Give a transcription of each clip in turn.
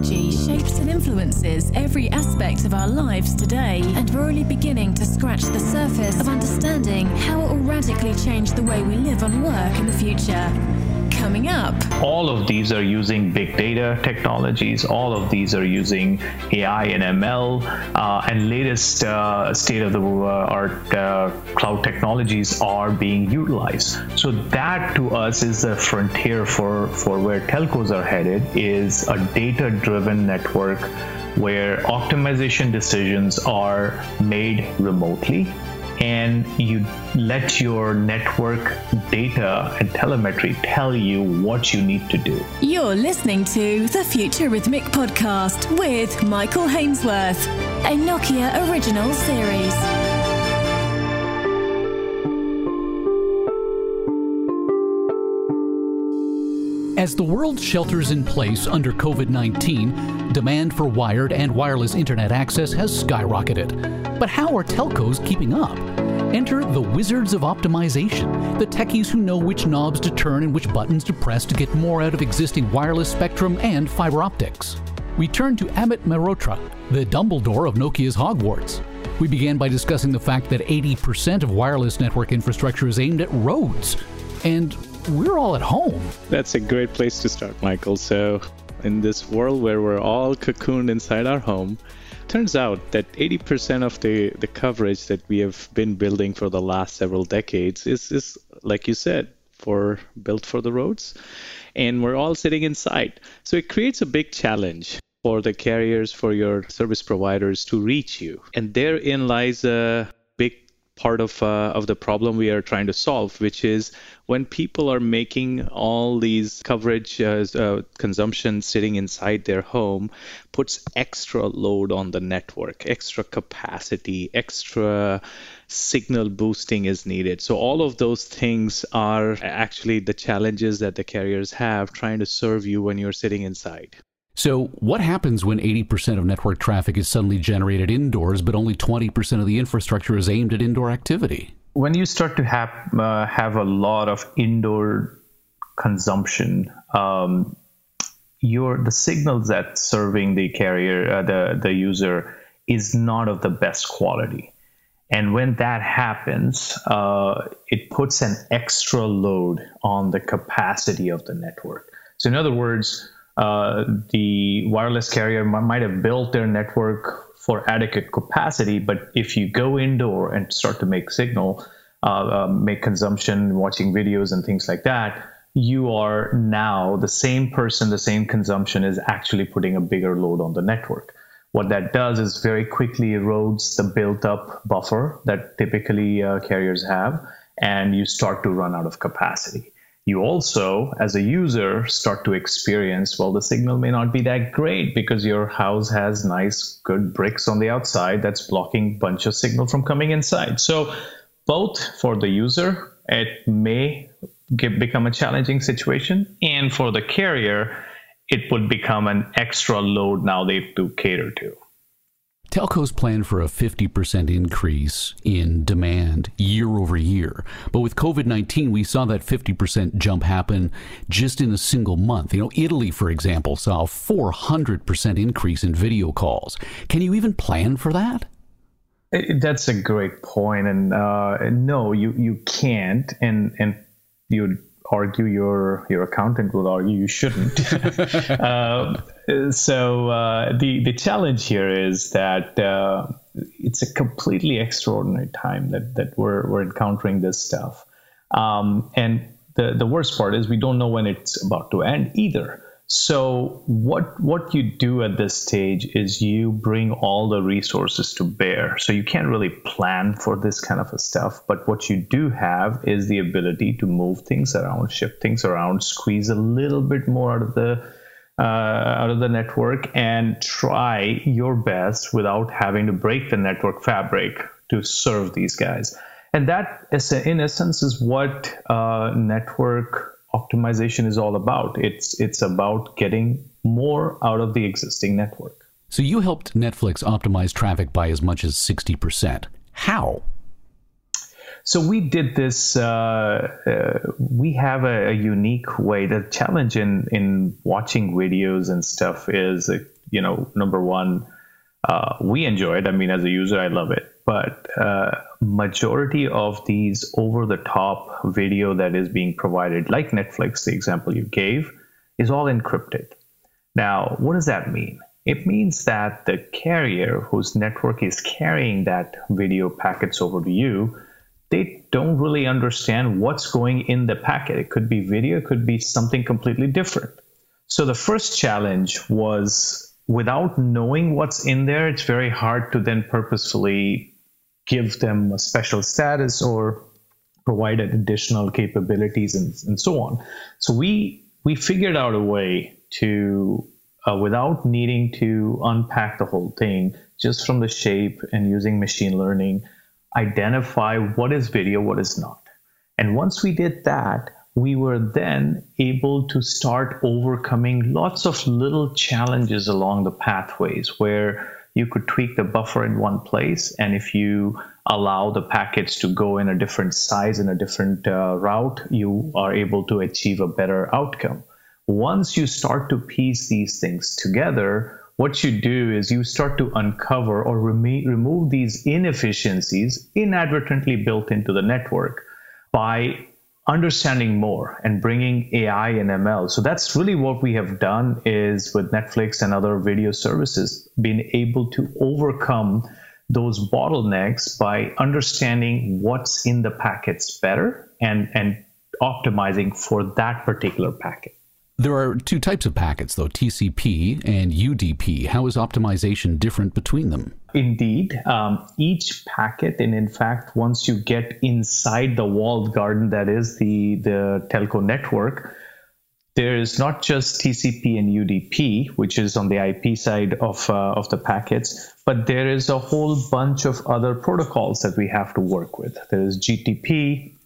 technology shapes and influences every aspect of our lives today, and we're only beginning to scratch the surface of understanding how it will radically change the way we live and work in the future coming up. All of these are using big data technologies. All of these are using AI and ML uh, and latest uh, state of the art uh, cloud technologies are being utilized. So that to us is the frontier for, for where telcos are headed is a data-driven network where optimization decisions are made remotely and you let your network data and telemetry tell you what you need to do. You're listening to the Futurithmic podcast with Michael Hainsworth, a Nokia original series. As the world shelters in place under COVID 19, demand for wired and wireless internet access has skyrocketed. But how are telcos keeping up? Enter the wizards of optimization, the techies who know which knobs to turn and which buttons to press to get more out of existing wireless spectrum and fiber optics. We turn to Amit Mehrotra, the Dumbledore of Nokia's Hogwarts. We began by discussing the fact that 80% of wireless network infrastructure is aimed at roads. And we're all at home. That's a great place to start, Michael. So, in this world where we're all cocooned inside our home, turns out that 80% of the, the coverage that we have been building for the last several decades is, is, like you said, for built for the roads. And we're all sitting inside. So it creates a big challenge for the carriers, for your service providers to reach you. And therein lies a part of, uh, of the problem we are trying to solve, which is when people are making all these coverage uh, uh, consumption sitting inside their home, puts extra load on the network, extra capacity, extra signal boosting is needed. So all of those things are actually the challenges that the carriers have trying to serve you when you're sitting inside. So, what happens when 80% of network traffic is suddenly generated indoors, but only 20% of the infrastructure is aimed at indoor activity? When you start to have uh, have a lot of indoor consumption, um, your the signals that serving the carrier, uh, the the user, is not of the best quality. And when that happens, uh, it puts an extra load on the capacity of the network. So, in other words, uh, the wireless carrier m- might have built their network for adequate capacity, but if you go indoor and start to make signal, uh, uh, make consumption, watching videos and things like that, you are now the same person, the same consumption is actually putting a bigger load on the network. What that does is very quickly erodes the built up buffer that typically uh, carriers have, and you start to run out of capacity you also, as a user, start to experience well, the signal may not be that great because your house has nice, good bricks on the outside that's blocking bunch of signal from coming inside. So, both for the user, it may get, become a challenging situation, and for the carrier, it would become an extra load now they have to cater to. Telcos plan for a 50% increase in demand year over year. But with COVID 19, we saw that 50% jump happen just in a single month. You know, Italy, for example, saw a 400% increase in video calls. Can you even plan for that? That's a great point, and uh, no, you you can't, and and you argue your your accountant will argue you shouldn't. uh, so uh, the the challenge here is that uh, it's a completely extraordinary time that that we're we're encountering this stuff, um, and the the worst part is we don't know when it's about to end either. So what what you do at this stage is you bring all the resources to bear. So you can't really plan for this kind of a stuff, but what you do have is the ability to move things around, shift things around, squeeze a little bit more out of the uh, out of the network, and try your best without having to break the network fabric to serve these guys. And that, is, in essence, is what uh, network optimization is all about. It's it's about getting more out of the existing network. So you helped Netflix optimize traffic by as much as 60%. How? So we did this. Uh, uh, we have a, a, unique way. The challenge in in watching videos and stuff is, uh, you know, number one, uh, we enjoy it. I mean, as a user, I love it. But uh, majority of these over the top video that is being provided, like Netflix, the example you gave, is all encrypted. Now, what does that mean? It means that the carrier whose network is carrying that video packets over to you they don't really understand what's going in the packet. It could be video, it could be something completely different. So the first challenge was without knowing what's in there, it's very hard to then purposefully give them a special status or provide additional capabilities and, and so on. So we we figured out a way to uh, without needing to unpack the whole thing just from the shape and using machine learning identify what is video, what is not. And once we did that, we were then able to start overcoming lots of little challenges along the pathways where you could tweak the buffer in one place. And if you allow the packets to go in a different size in a different uh, route, you are able to achieve a better outcome. Once you start to piece these things together, what you do is you start to uncover or remo- remove these inefficiencies inadvertently built into the network by understanding more and bringing AI and ML. So that's really what we have done is with Netflix and other video services, being able to overcome those bottlenecks by understanding what's in the packets better and, and optimizing for that particular packet. There are two types of packets, though TCP and UDP. How is optimization different between them? Indeed. Um, each packet, and in fact, once you get inside the walled garden that is the, the telco network, there is not just TCP and UDP, which is on the IP side of, uh, of the packets, but there is a whole bunch of other protocols that we have to work with. There is GTP,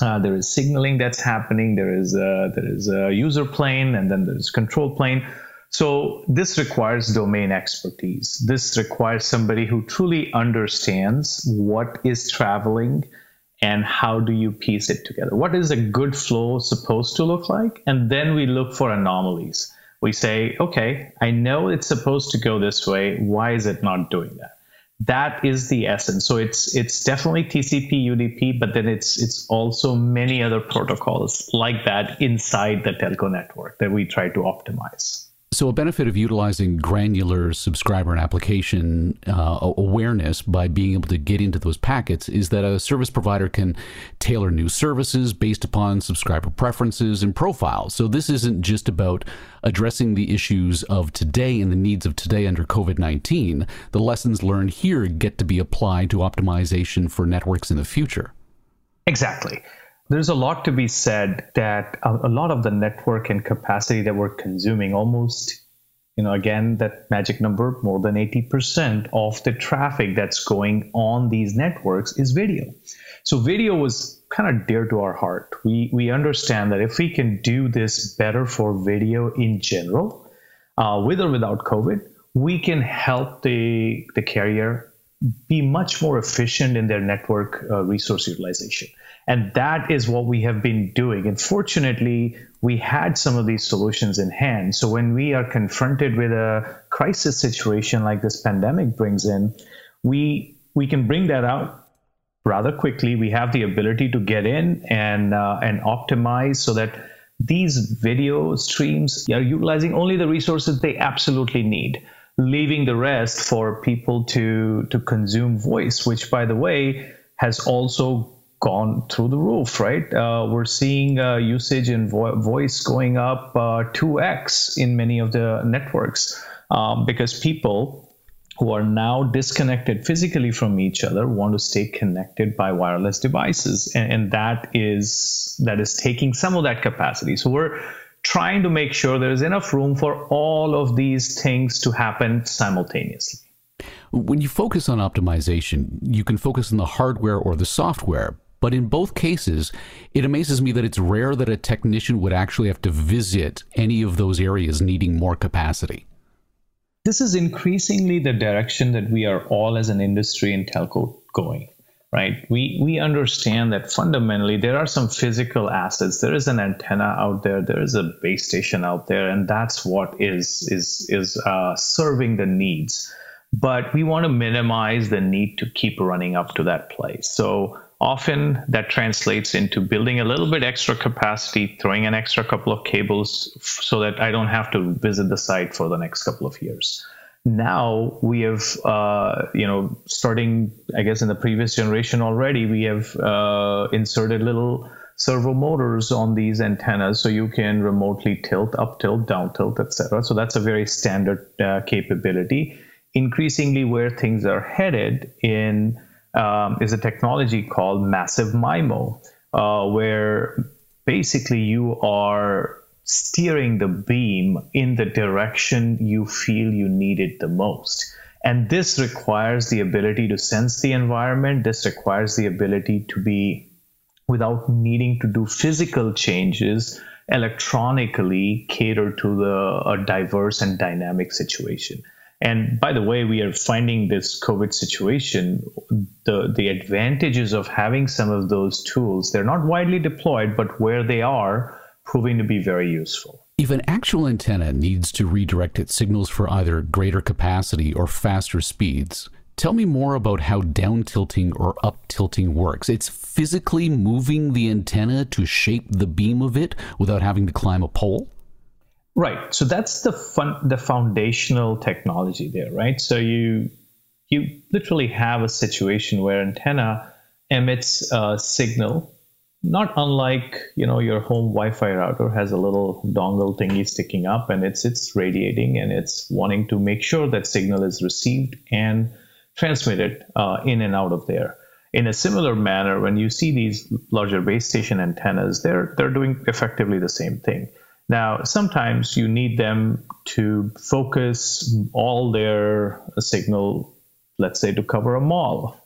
uh, there is signaling that's happening. There is a, there is a user plane, and then there's control plane. So this requires domain expertise. This requires somebody who truly understands what is traveling and how do you piece it together. What is a good flow supposed to look like? And then we look for anomalies. We say, okay, I know it's supposed to go this way. Why is it not doing that? That is the essence. So it's it's definitely TCP UDP, but then it's it's also many other protocols like that inside the telco network that we try to optimize. So, a benefit of utilizing granular subscriber and application uh, awareness by being able to get into those packets is that a service provider can tailor new services based upon subscriber preferences and profiles. So, this isn't just about addressing the issues of today and the needs of today under COVID 19. The lessons learned here get to be applied to optimization for networks in the future. Exactly there's a lot to be said that a, a, lot of the network and capacity that we're consuming almost you know again that magic number more than 80% of the traffic that's going on these networks is video. So video was kind of dear to our heart. We we understand that if we can do this better for video in general uh, with or without covid we can help the the carrier be much more efficient in their network uh, resource utilization and that is what we have been doing. And fortunately, we had some of these solutions in hand. So when we are confronted with a crisis situation like this pandemic brings in, we we can bring that out rather quickly. We have the ability to get in and uh, and optimize so that these video streams are utilizing only the resources they absolutely need leaving the rest for people to to consume voice which by the way has also gone through the roof, right? Uh, we're seeing uh, usage in vo- voice going up uh, 2x in many of the networks um, because people who are now disconnected physically from each other want to stay connected by wireless devices, and, and that is that is taking some of that capacity. So we're trying to make sure there is enough room for all of these things to happen simultaneously. When you focus on optimization, you can focus on the hardware or the software, but in both cases, it amazes me that it's rare that a technician would actually have to visit any of those areas needing more capacity. This is increasingly the direction that we are all as an industry in telco going. right? We we understand that fundamentally there are some physical assets. There is an antenna out there. There is a base station out there, and that's what is is is uh, serving the needs. But we want to minimize the need to keep running up to that place. So often that translates into building a little bit extra capacity, throwing an extra couple of cables so that I don't have to visit the site for the next couple of years. Now we have uh, you know starting i guess in the previous generation already we have uh, inserted little servo motors on these antennas so you can remotely tilt up tilt down tilt etc so that's a very standard uh, capability. Increasingly where things are headed in um, is a technology called massive mimo uh, where basically you are steering the beam in the direction you feel you need it the most. And this requires the ability to sense the environment. This requires the ability to be, without needing to do physical changes, electronically cater to the a diverse and dynamic situation. And by the way, we are finding this COVID situation, the, the advantages of having some of those tools, they're not widely deployed, but where they are, proving to be very useful. If an actual antenna needs to redirect its signals for either greater capacity or faster speeds, tell me more about how down tilting or up tilting works. It's physically moving the antenna to shape the beam of it without having to climb a pole? Right. So that's the fun, the foundational technology there, right? So you you literally have a situation where antenna emits a signal not unlike you know your home Wi-Fi router has a little dongle thingy sticking up, and it's it's radiating and it's wanting to make sure that signal is received and transmitted uh, in and out of there. In a similar manner, when you see these larger base station antennas, they're they're doing effectively the same thing. Now, sometimes you need them to focus all their signal, let's say, to cover a mall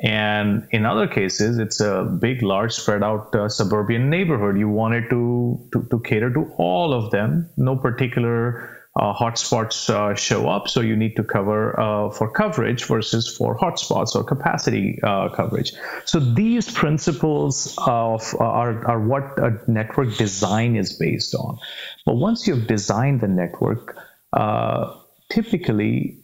and in other cases, it's a big, large, spread out uh, suburban neighborhood. You wanted to, to, to, cater to all of them. No particular uh, hotspots uh, show up, so you need to cover uh, for coverage versus for hotspots or capacity uh, coverage. So these principles of uh, are, are what a network design is based on. But once you've designed the network, typically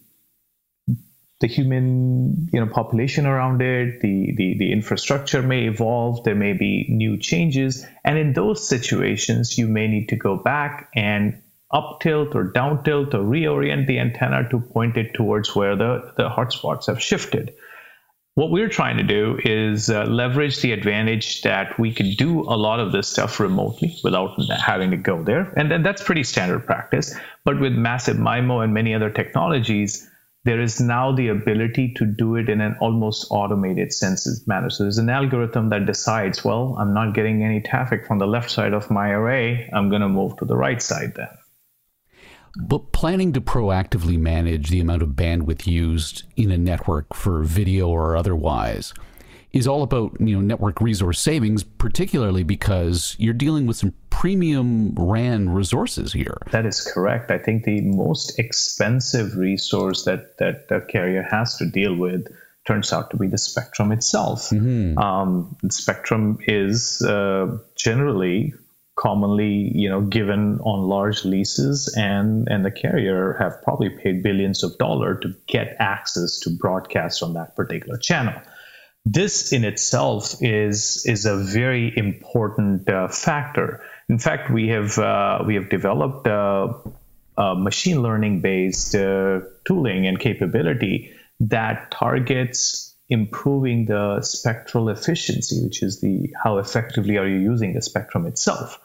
the human you know population around it the, the the infrastructure may evolve there may be new changes and in those situations you may need to go back and up tilt or down tilt or reorient the antenna to point it towards where the, the hotspots have shifted what we're trying to do is uh, leverage the advantage that we can do a lot of this stuff remotely without having to go there and then that's pretty standard practice but with massive mimo and many other technologies there is now the ability to do it in an almost automated sense manner. So there's an algorithm that decides, well, I'm not getting any traffic from the left side of my array. I'm going to move to the right side then. But planning to proactively manage the amount of bandwidth used in a network for video or otherwise is all about you know network resource savings, particularly because you're dealing with some premium RAN resources here. That is correct. I think the most expensive resource that that a carrier has to deal with turns out to be the spectrum itself. Mm-hmm. Um, spectrum is uh, generally commonly you know given on large leases and and the carrier have probably paid billions of dollars to get access to broadcast on that particular channel this in itself is is a very important uh, factor. In fact, we have uh, we have developed uh, machine learning based uh, tooling and capability that targets improving the spectral efficiency, which is the how effectively are you using the spectrum itself.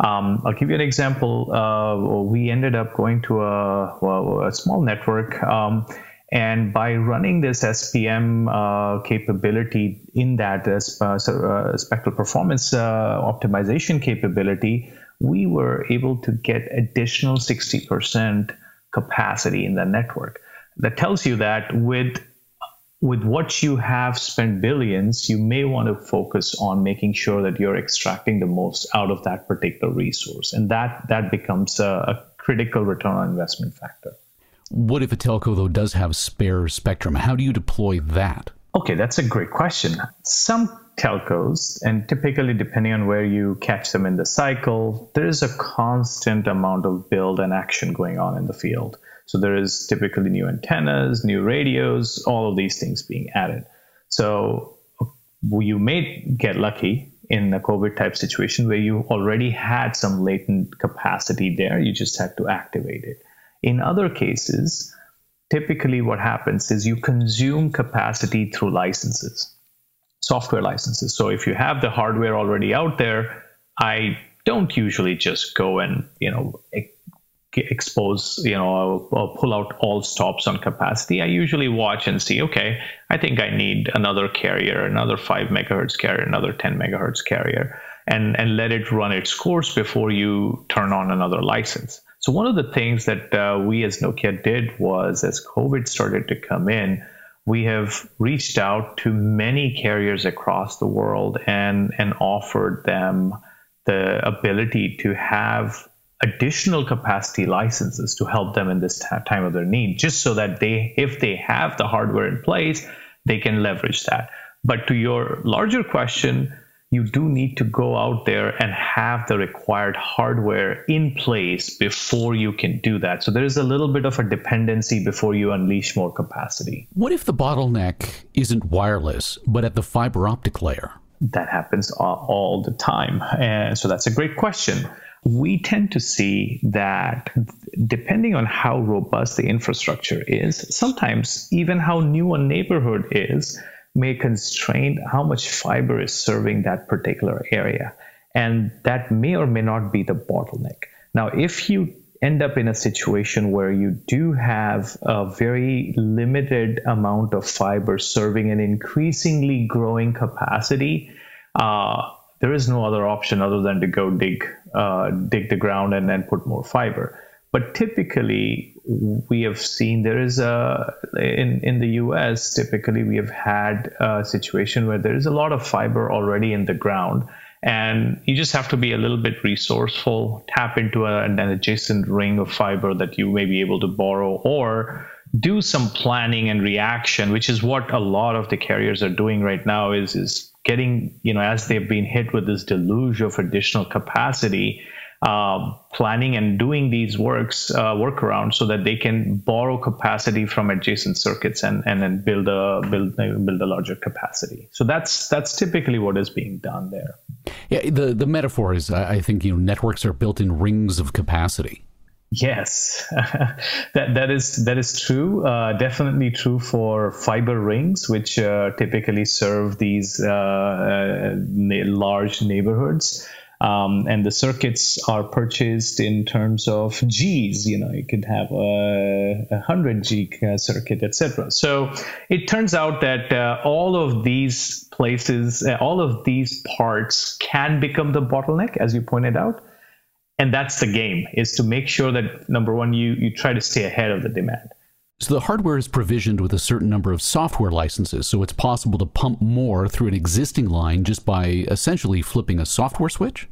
Um, I'll give you an example. Uh, we ended up going to a, a small network. Um, and by running this SPM uh, capability in that uh, uh, spectral performance uh, optimization capability, we were able to get additional 60% capacity in the network. That tells you that with with what you have spent billions, you may want to focus on making sure that you're extracting the most out of that particular resource, and that that becomes a, a critical return on investment factor. What if a telco, though, does have spare spectrum? How do you deploy that? Okay, that's a great question. Some telcos, and typically depending on where you catch them in the cycle, there is a constant amount of build and action going on in the field. So there is typically new antennas, new radios, all of these things being added. So you may get lucky in a COVID type situation where you already had some latent capacity there, you just had to activate it. In other cases, typically what happens is you consume capacity through licenses, software licenses. So if you have the hardware already out there, I don't usually just go and, you know, expose, you know, or pull out all stops on capacity. I usually watch and see, okay, I think I need another carrier, another 5 megahertz carrier, another 10 megahertz carrier, and, and let it run its course before you turn on another license. So, one of the things that uh, we as Nokia did was as COVID started to come in, we have reached out to many carriers across the world and, and offered them the ability to have additional capacity licenses to help them in this time of their need, just so that they, if they have the hardware in place, they can leverage that. But to your larger question, you do need to go out there and have the required hardware in place before you can do that. So there is a little bit of a dependency before you unleash more capacity. What if the bottleneck isn't wireless, but at the fiber optic layer? That happens uh, all, the time. And so that's a great question we tend to see that depending on how robust the infrastructure is, sometimes even how new a neighborhood is may constrain how much fiber is serving that particular area. And that may or may not be the bottleneck. Now, if you end up in a situation where you do have a very limited amount of fiber serving an increasingly growing capacity, uh, there is no other option other than to go dig uh, dig the ground and then put more fiber. But typically, we have seen there is a in in the U.S. Typically, we have had a situation where there is a lot of fiber already in the ground, and you just have to be a little bit resourceful, tap into a, an adjacent ring of fiber that you may be able to borrow, or do some planning and reaction, which is what a lot of the carriers are doing right now. Is is getting, you know, as they've been hit with this deluge of additional capacity, uh, planning and doing these works uh, workarounds so that they can borrow capacity from adjacent circuits and and then build a build build a larger capacity. So that's that's typically what is being done there. Yeah, the the metaphor is I think you know networks are built in rings of capacity. Yes, that that is that is true. Uh, definitely true for fiber rings, which uh, typically serve these uh, uh large neighborhoods. Um, and the circuits are purchased in terms of G's. You know, you could have a, a hundred G uh, circuit, etc. So it turns out that uh, all of these places, all of these parts can become the bottleneck, as you pointed out and that's the game is to make sure that number one you you try to stay ahead of the demand so the hardware is provisioned with a certain number of software licenses so it's possible to pump more through an existing line just by essentially flipping a software switch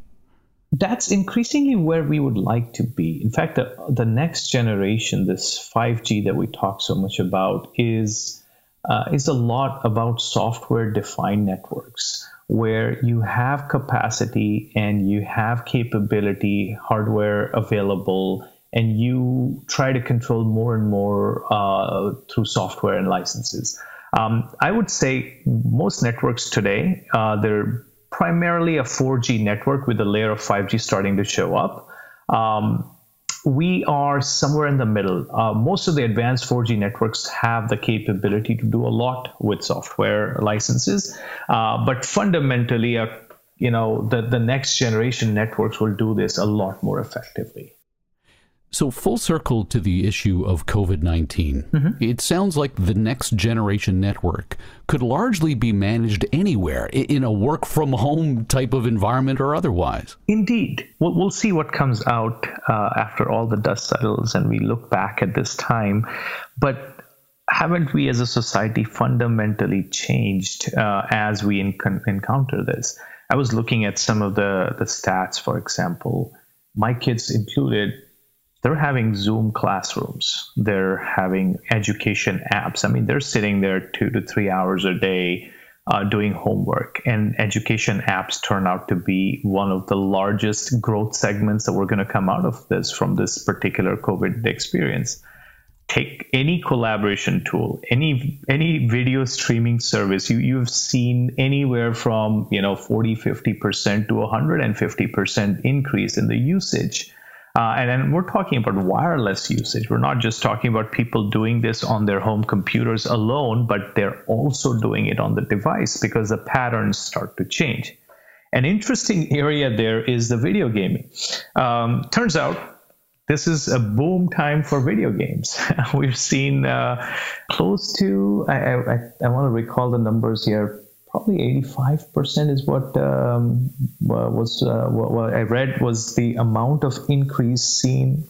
that's increasingly where we would like to be in fact the, the next generation this 5g that we talk so much about is uh, is a lot about software defined networks where you have capacity and you have capability, hardware available, and you try to control more and more uh, through software and licenses. Um, I would say most networks today, uh, they're primarily a 4G network with a layer of 5G starting to show up. Um, we are somewhere in the middle. Uh, most of the advanced 4G networks have the capability to do a lot with software licenses, uh, but fundamentally, uh, you know, the, the next generation networks will do this a lot more effectively. So, full circle to the issue of COVID 19, mm-hmm. it sounds like the next generation network could largely be managed anywhere in a work from home type of environment or otherwise. Indeed. We'll, we'll see what comes out uh, after all the dust settles and we look back at this time. But haven't we as a society fundamentally changed uh, as we encounter this? I was looking at some of the, the stats, for example. My kids included they're having Zoom classrooms. They're having education apps. I mean, they're sitting there two to three hours a day uh, doing homework. And education apps turn out to be one of the largest growth segments that we're going to come out of this from this particular COVID experience. Take any collaboration tool, any any video streaming service, you, you've seen anywhere from you know 40, 50% to 150% increase in the usage uh, and then we're talking about wireless usage. We're not just talking about people doing this on their home computers alone, but they're also doing it on the device because the patterns start to change. An interesting area there is the video gaming. Um, turns out this is a boom time for video games. We've seen uh, close to, I, I, I want to recall the numbers here, probably 85% is what um, was uh, what, I read was the amount of increase seen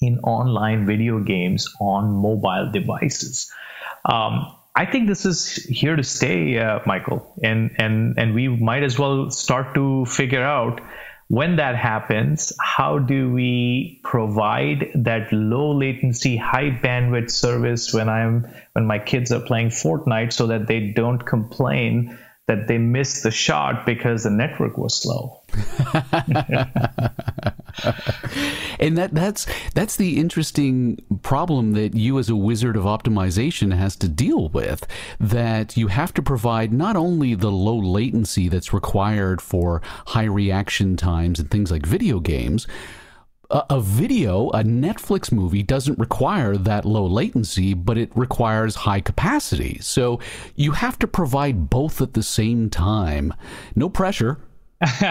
in online video games on mobile devices. Um, I think this is here to stay, uh, Michael, and and and we might as well start to figure out when that happens, how do we provide that low latency, high bandwidth service when I'm when my kids are playing Fortnite so that they don't complain that they missed the shot because the network was slow. and that that's that's the interesting problem that you as a wizard of optimization has to deal with that you have to provide not only the low latency that's required for high reaction times and things like video games a, a video, a Netflix movie, doesn't require that low latency, but it requires high capacity. So you have to provide both at the same time. No pressure.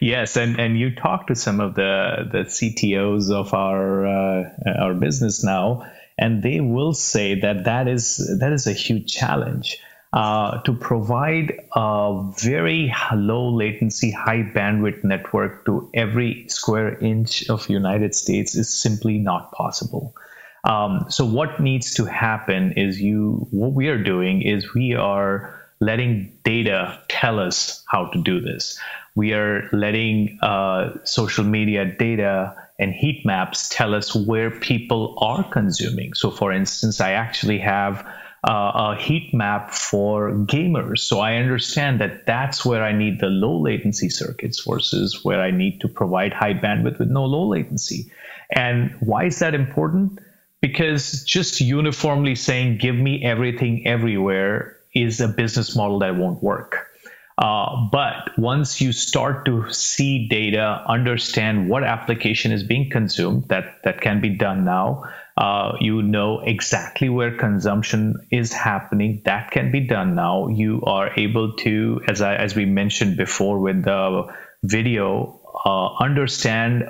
yes, and, and you talk to some of the the CTOs of our uh, our business now, and they will say that that is that is a huge challenge. Uh, to provide a very low latency, high bandwidth network to every square inch of United States is simply not possible. Um, so what needs to happen is you what we are doing is we are letting data tell us how to do this. We are letting uh, social media data and heat maps tell us where people are consuming. So, for instance, I actually have uh, a heat map for gamers. So I understand that that's where I need the low latency circuits versus where I need to provide high bandwidth with no low latency. And why is that important? Because just uniformly saying, give me everything everywhere is a business model that won't work. Uh, but once you start to see data, understand what application is being consumed, that, that can be done now. Uh, you know exactly where consumption is happening. That can be done now. You are able to, as I, as we mentioned before with the video, uh, understand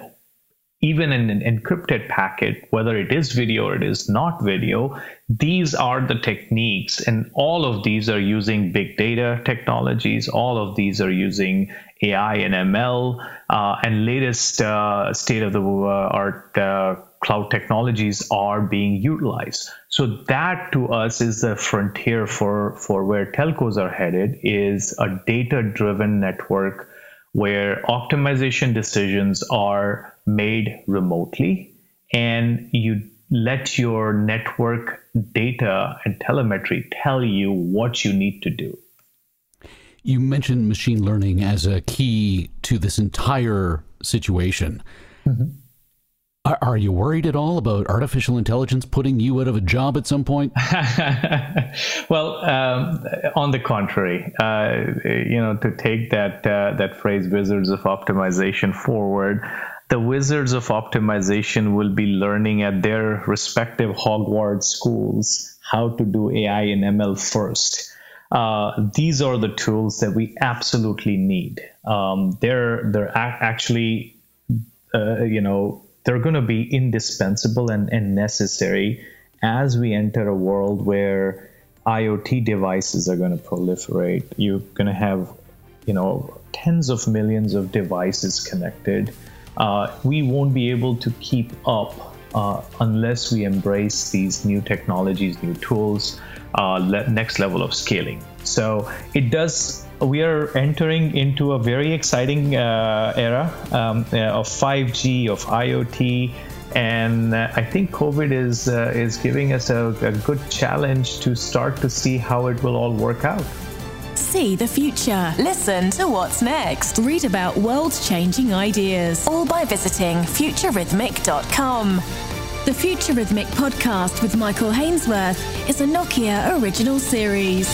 even in an encrypted packet, whether it is video or it is not video, these are the techniques, and all of these are using big data technologies. All of these are using AI and ML, uh, and latest uh, state of the art uh, cloud technologies are being utilized. So that to us is the frontier for, for where telcos are headed is a data-driven network where optimization decisions are made remotely and you let your network data and telemetry tell you what you need to do. You mentioned machine learning as a key to this entire situation. Mm-hmm. Are, you worried at all about artificial intelligence putting you out of a job at some point? well, um, on the contrary, uh, you know, to take that uh, that phrase "wizards of optimization" forward, the wizards of optimization will be learning at their respective Hogwarts schools how to do AI and ML first. Uh, these are the tools that we absolutely need. Um, they're they're actually, uh, you know, they're going to be indispensable and, and necessary as we enter a world where IoT devices are going to proliferate. You're going to have, you know, tens of millions of devices connected. Uh, we won't be able to keep up uh, unless we embrace these new technologies, new tools, uh, le- next level of scaling. So it does we are entering into a very exciting uh, era um, uh, of 5G, of IoT, and uh, I think COVID is uh, is giving us a, a good challenge to start to see how it will all work out. See the future. Listen to what's next. Read about world changing ideas, all by visiting futurithmic.com. The Futurithmic podcast with Michael Hainsworth is a Nokia original series.